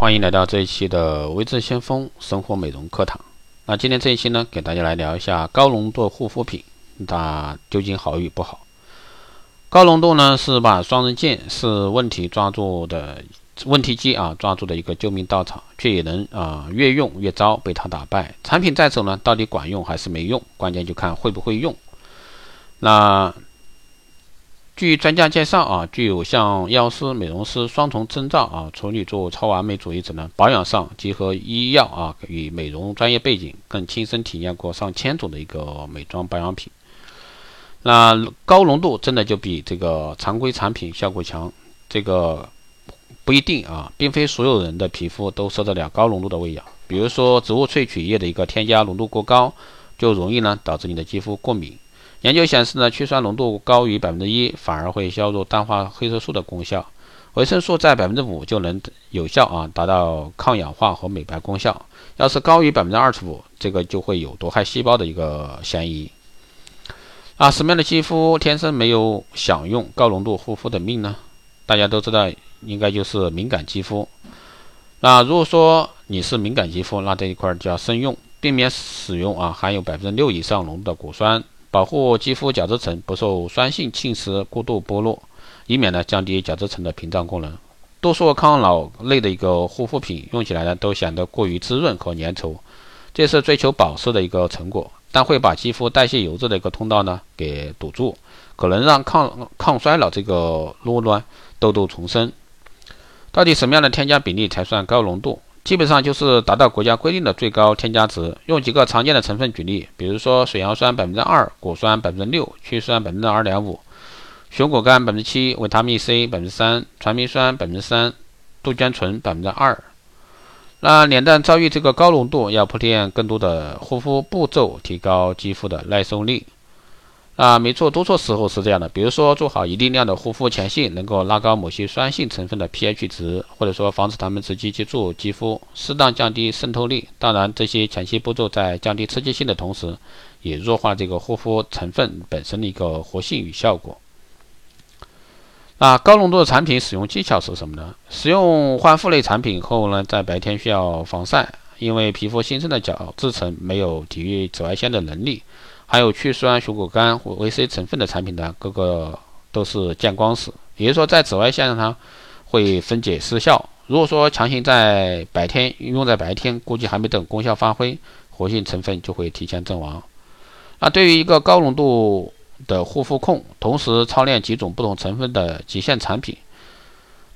欢迎来到这一期的微智先锋生活美容课堂。那今天这一期呢，给大家来聊一下高浓度护肤品，它究竟好与不好？高浓度呢是把双刃剑，是问题抓住的问题机啊，抓住的一个救命稻草，却也能啊越用越糟，被它打败。产品在手呢，到底管用还是没用？关键就看会不会用。那。据专家介绍啊，具有像药师、美容师双重证照啊，处女座超完美主义者呢，保养上结合医药啊与美容专业背景，更亲身体验过上千种的一个美妆保养品。那高浓度真的就比这个常规产品效果强？这个不一定啊，并非所有人的皮肤都受得了高浓度的喂养。比如说植物萃取液的一个添加浓度过高，就容易呢导致你的肌肤过敏。研究显示呢，去酸浓度高于百分之一，反而会削弱淡化黑色素的功效。维生素在百分之五就能有效啊，达到抗氧化和美白功效。要是高于百分之二十五，这个就会有毒害细胞的一个嫌疑。啊，什么样的肌肤天生没有享用高浓度护肤的命呢？大家都知道，应该就是敏感肌肤。那如果说你是敏感肌肤，那这一块就要慎用，避免使用啊含有百分之六以上浓度的果酸。保护肌肤角质层不受酸性侵蚀过度剥落，以免呢降低角质层的屏障功能。多数抗老类的一个护肤品用起来呢都显得过于滋润和粘稠，这是追求保湿的一个成果，但会把肌肤代谢油脂的一个通道呢给堵住，可能让抗抗衰老这个路段痘痘重生。到底什么样的添加比例才算高浓度？基本上就是达到国家规定的最高添加值。用几个常见的成分举例，比如说水杨酸百分之二，果酸百分之六，去酸百分之二点五，熊果苷百分之七，维他命 C 百分之三，传明酸百分之三，杜鹃醇百分之二。那脸蛋遭遇这个高浓度，要铺垫更多的护肤步骤，提高肌肤的耐受力。啊，没错，多数时候是这样的。比如说，做好一定量的护肤前性，能够拉高某些酸性成分的 pH 值，或者说防止它们直接接触肌肤，适当降低渗透力。当然，这些前期步骤在降低刺激性的同时，也弱化这个护肤成分本身的一个活性与效果。那高浓度的产品使用技巧是什么呢？使用焕肤类产品后呢，在白天需要防晒，因为皮肤新生的角质层没有抵御紫外线的能力。还有去酸熊果苷或维 C 成分的产品呢，各个都是见光死，也就是说在紫外线上它会分解失效。如果说强行在白天用在白天，估计还没等功效发挥，活性成分就会提前阵亡。那对于一个高浓度的护肤控，同时操练几种不同成分的极限产品，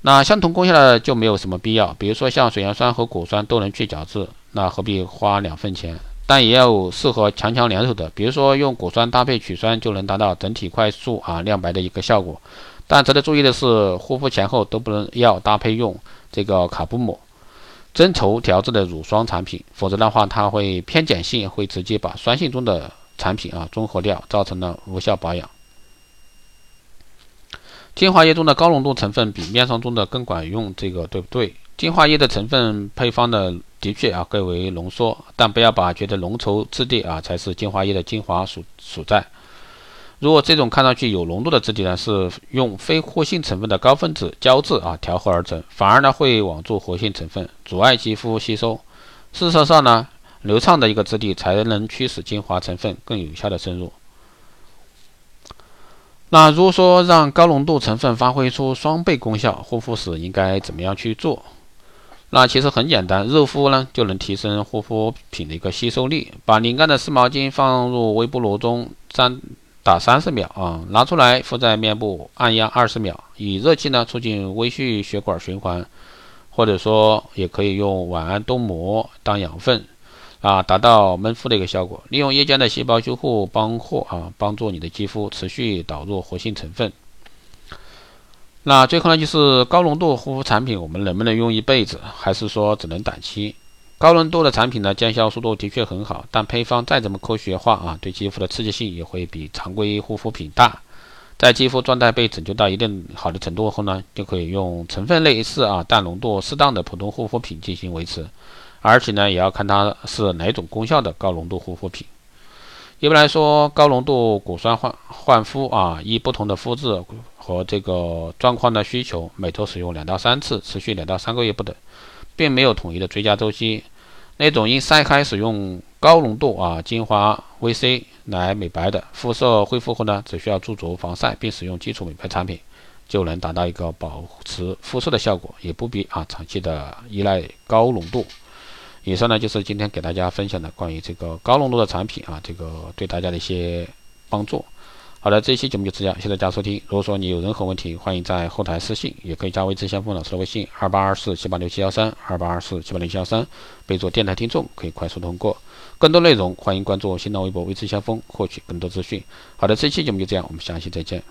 那相同功效的就没有什么必要。比如说像水杨酸和果酸都能去角质，那何必花两份钱？但也有适合强强联手的，比如说用果酸搭配曲酸就能达到整体快速啊亮白的一个效果。但值得注意的是，护肤前后都不能要搭配用这个卡布姆增稠调制的乳霜产品，否则的话它会偏碱性，会直接把酸性中的产品啊中和掉，造成了无效保养。精华液中的高浓度成分比面霜中的更管用，这个对不对？精华液的成分配方的。的确啊，更为浓缩，但不要把觉得浓稠质地啊才是精华液的精华所所在。如果这种看上去有浓度的质地呢，是用非活性成分的高分子胶质啊调和而成，反而呢会网住活性成分，阻碍肌肤吸收。事实上呢，流畅的一个质地才能驱使精华成分更有效的渗入。那如果说让高浓度成分发挥出双倍功效，护肤时应该怎么样去做？那其实很简单，热敷呢就能提升护肤品的一个吸收力。把拧干的湿毛巾放入微波炉中，三打三十秒啊，拿出来敷在面部，按压二十秒，以热气呢促进微细血管循环，或者说也可以用晚安冻膜当养分啊，达到闷敷的一个效果。利用夜间的细胞修护帮护啊，帮助你的肌肤持续导入活性成分。那最后呢，就是高浓度护肤产品，我们能不能用一辈子，还是说只能短期？高浓度的产品呢，见效速度的确很好，但配方再怎么科学化啊，对肌肤的刺激性也会比常规护肤品大。在肌肤状态被拯救到一定好的程度后呢，就可以用成分类似啊，但浓度适当的普通护肤品进行维持，而且呢，也要看它是哪种功效的高浓度护肤品。一般来说，高浓度果酸焕焕肤啊，依不同的肤质和这个状况的需求，每周使用两到三次，持续两到三个月不等。并没有统一的追加周期。那种因晒开使用高浓度啊精华 VC 来美白的，肤色恢复后呢，只需要驻足防晒并使用基础美白产品，就能达到一个保持肤色的效果，也不必啊长期的依赖高浓度。以上呢就是今天给大家分享的关于这个高浓度的产品啊，这个对大家的一些帮助。好的，这一期节目就这样，谢谢大家收听。如果说你有任何问题，欢迎在后台私信，也可以加微知先锋老师的微信二八二四七八六七幺三二八二四七八六七幺三，备注电台听众，可以快速通过。更多内容，欢迎关注新浪微博微知先锋，获取更多资讯。好的，这一期节目就这样，我们下期再见。